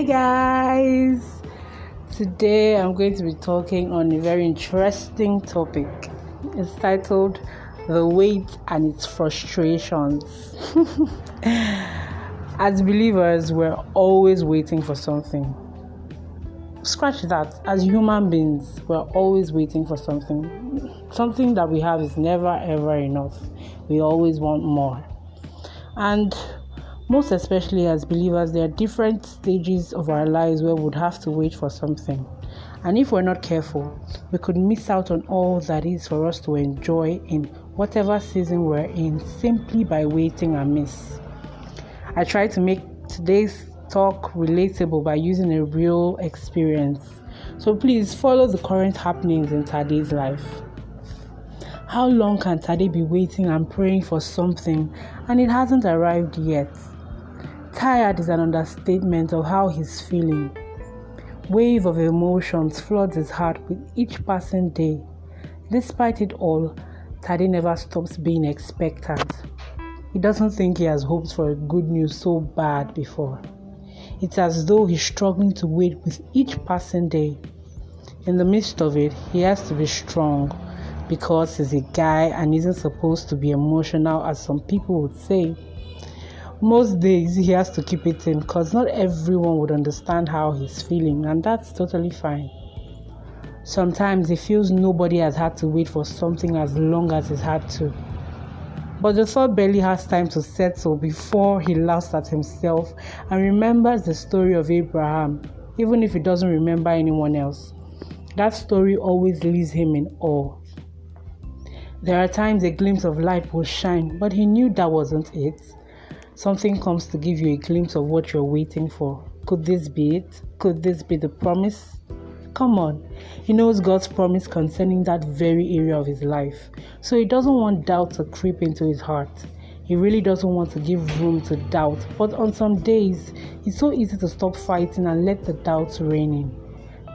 Hi, guys. Today I'm going to be talking on a very interesting topic. It's titled The Wait and Its Frustrations. As believers, we're always waiting for something. Scratch that. As human beings, we're always waiting for something. Something that we have is never ever enough. We always want more. And most especially as believers, there are different stages of our lives where we would have to wait for something. And if we're not careful, we could miss out on all that is for us to enjoy in whatever season we're in simply by waiting amiss. I try to make today's talk relatable by using a real experience. So please follow the current happenings in Tade's life. How long can Tade be waiting and praying for something and it hasn't arrived yet? Tired is an understatement of how he's feeling. Wave of emotions floods his heart with each passing day. Despite it all, Tade never stops being expectant. He doesn't think he has hoped for a good news so bad before. It's as though he's struggling to wait with each passing day. In the midst of it, he has to be strong because he's a guy and isn't supposed to be emotional, as some people would say most days he has to keep it in because not everyone would understand how he's feeling, and that's totally fine. Sometimes he feels nobody has had to wait for something as long as he's had to. But the thought barely has time to settle before he laughs at himself and remembers the story of Abraham, even if he doesn't remember anyone else. That story always leaves him in awe. There are times a glimpse of light will shine, but he knew that wasn't it. Something comes to give you a glimpse of what you're waiting for. Could this be it? Could this be the promise? Come on. He knows God's promise concerning that very area of his life. So he doesn't want doubt to creep into his heart. He really doesn't want to give room to doubt. But on some days, it's so easy to stop fighting and let the doubts reign in.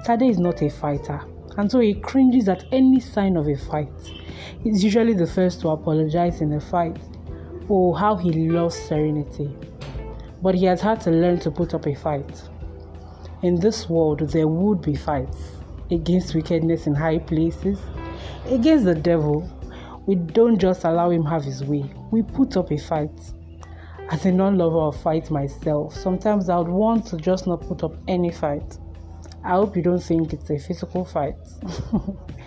Tade is not a fighter, and so he cringes at any sign of a fight. He's usually the first to apologize in a fight. Oh, how he loves serenity. But he has had to learn to put up a fight. In this world, there would be fights against wickedness in high places, against the devil. We don't just allow him have his way. We put up a fight. As a non-lover of fight myself, sometimes I would want to just not put up any fight. I hope you don't think it's a physical fight.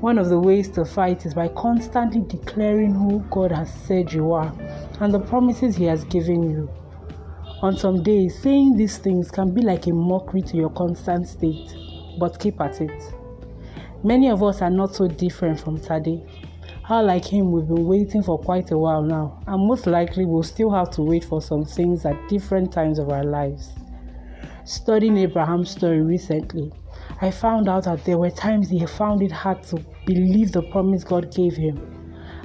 One of the ways to fight is by constantly declaring who God has said you are and the promises He has given you. On some days, saying these things can be like a mockery to your constant state, but keep at it. Many of us are not so different from Tade. How like him, we've been waiting for quite a while now, and most likely we'll still have to wait for some things at different times of our lives. Studying Abraham's story recently, I found out that there were times he found it hard to believe the promise God gave him.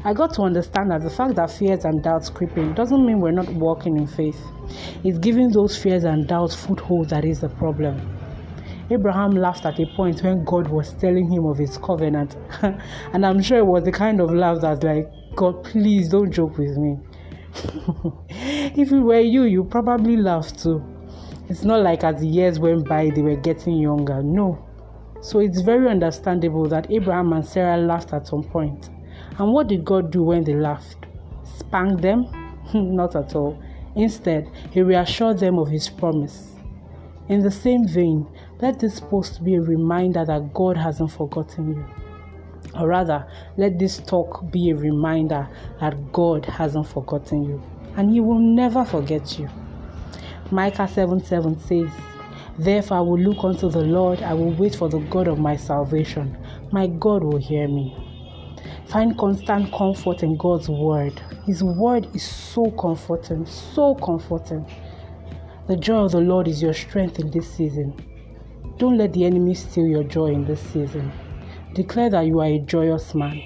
I got to understand that the fact that fears and doubts creep in doesn't mean we're not walking in faith. It's giving those fears and doubts foothold that is the problem. Abraham laughed at a point when God was telling him of his covenant, and I'm sure it was the kind of laugh that's like, God, please don't joke with me. if it were you, you'd probably laugh too. It's not like as the years went by, they were getting younger. No. So it's very understandable that Abraham and Sarah laughed at some point. And what did God do when they laughed? Spank them? not at all. Instead, he reassured them of his promise. In the same vein, let this post be a reminder that God hasn't forgotten you. Or rather, let this talk be a reminder that God hasn't forgotten you. And He will never forget you. Micah 7 7 says, Therefore I will look unto the Lord, I will wait for the God of my salvation. My God will hear me. Find constant comfort in God's word. His word is so comforting, so comforting. The joy of the Lord is your strength in this season. Don't let the enemy steal your joy in this season. Declare that you are a joyous man.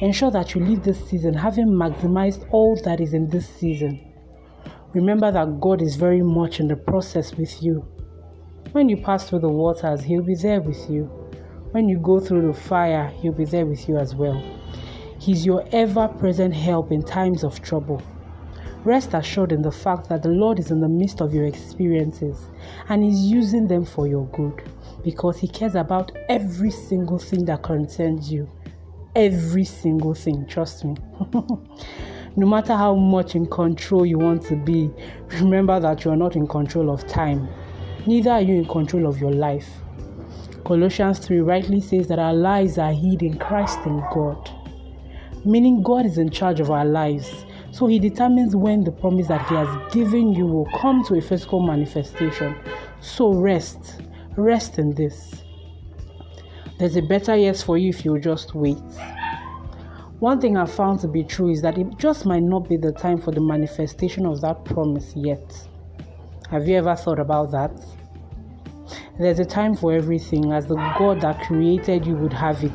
Ensure that you leave this season having maximized all that is in this season. Remember that God is very much in the process with you. When you pass through the waters, He'll be there with you. When you go through the fire, He'll be there with you as well. He's your ever present help in times of trouble. Rest assured in the fact that the Lord is in the midst of your experiences and is using them for your good because He cares about every single thing that concerns you. Every single thing, trust me. no matter how much in control you want to be, remember that you are not in control of time. Neither are you in control of your life. Colossians 3 rightly says that our lives are hid in Christ in God, meaning God is in charge of our lives. So he determines when the promise that he has given you will come to a physical manifestation. So rest, rest in this. There's a better yes for you if you just wait. One thing I found to be true is that it just might not be the time for the manifestation of that promise yet. Have you ever thought about that? There's a time for everything, as the God that created you would have it.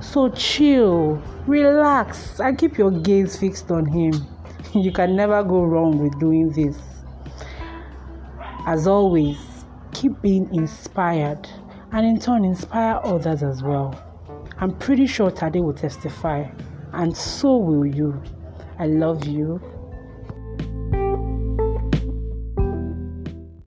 So chill, relax, and keep your gaze fixed on Him. You can never go wrong with doing this. As always, keep being inspired and in turn inspire others as well. I'm pretty sure Tade will testify, and so will you. I love you.